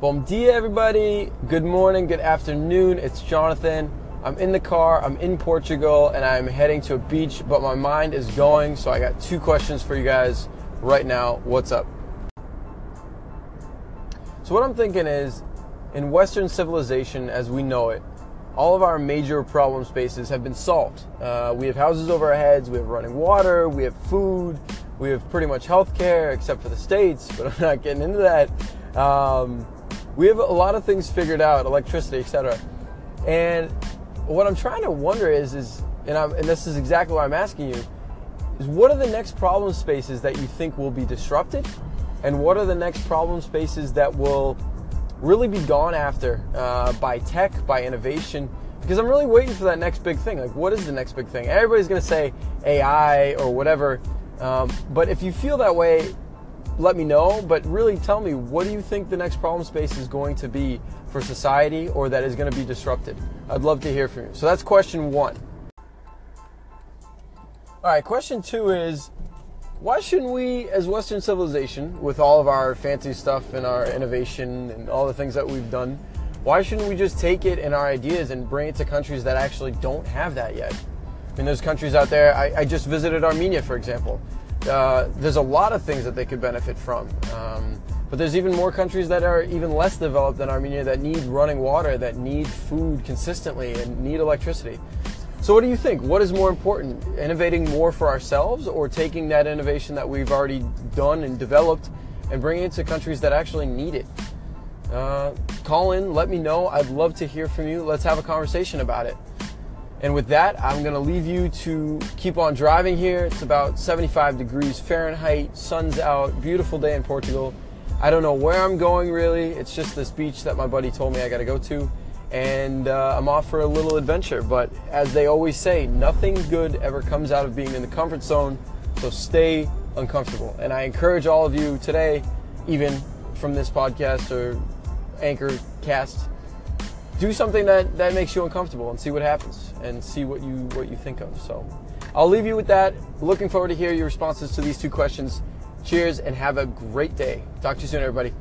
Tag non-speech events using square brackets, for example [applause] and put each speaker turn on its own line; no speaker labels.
Bom dia, everybody. Good morning, good afternoon. It's Jonathan. I'm in the car, I'm in Portugal, and I'm heading to a beach, but my mind is going. So I got two questions for you guys right now. What's up? So, what I'm thinking is in Western civilization as we know it, all of our major problem spaces have been solved. Uh, we have houses over our heads, we have running water, we have food, we have pretty much healthcare, except for the states, [laughs] but I'm not getting into that. Um, we have a lot of things figured out, electricity, etc. And what I'm trying to wonder is, is and, I'm, and this is exactly what I'm asking you, is what are the next problem spaces that you think will be disrupted, and what are the next problem spaces that will really be gone after uh, by tech, by innovation? Because I'm really waiting for that next big thing. Like, what is the next big thing? Everybody's going to say AI or whatever. Um, but if you feel that way, let me know, but really tell me what do you think the next problem space is going to be for society or that is going to be disrupted? I'd love to hear from you. So that's question one. All right, question two is why shouldn't we, as Western civilization, with all of our fancy stuff and our innovation and all the things that we've done, why shouldn't we just take it and our ideas and bring it to countries that actually don't have that yet? I mean, there's countries out there. I, I just visited Armenia, for example uh, there's a lot of things that they could benefit from. Um, but there's even more countries that are even less developed than Armenia that need running water, that need food consistently, and need electricity. So, what do you think? What is more important, innovating more for ourselves, or taking that innovation that we've already done and developed and bringing it to countries that actually need it? Uh, call in, let me know. I'd love to hear from you. Let's have a conversation about it. And with that, I'm going to leave you to keep on driving here. It's about 75 degrees Fahrenheit, sun's out, beautiful day in Portugal. I don't know where I'm going really. It's just this beach that my buddy told me I got to go to. And uh, I'm off for a little adventure. But as they always say, nothing good ever comes out of being in the comfort zone. So stay uncomfortable. And I encourage all of you today, even from this podcast or Anchor cast, do something that, that makes you uncomfortable and see what happens and see what you what you think of. So I'll leave you with that. Looking forward to hear your responses to these two questions. Cheers and have a great day. Talk to you soon, everybody.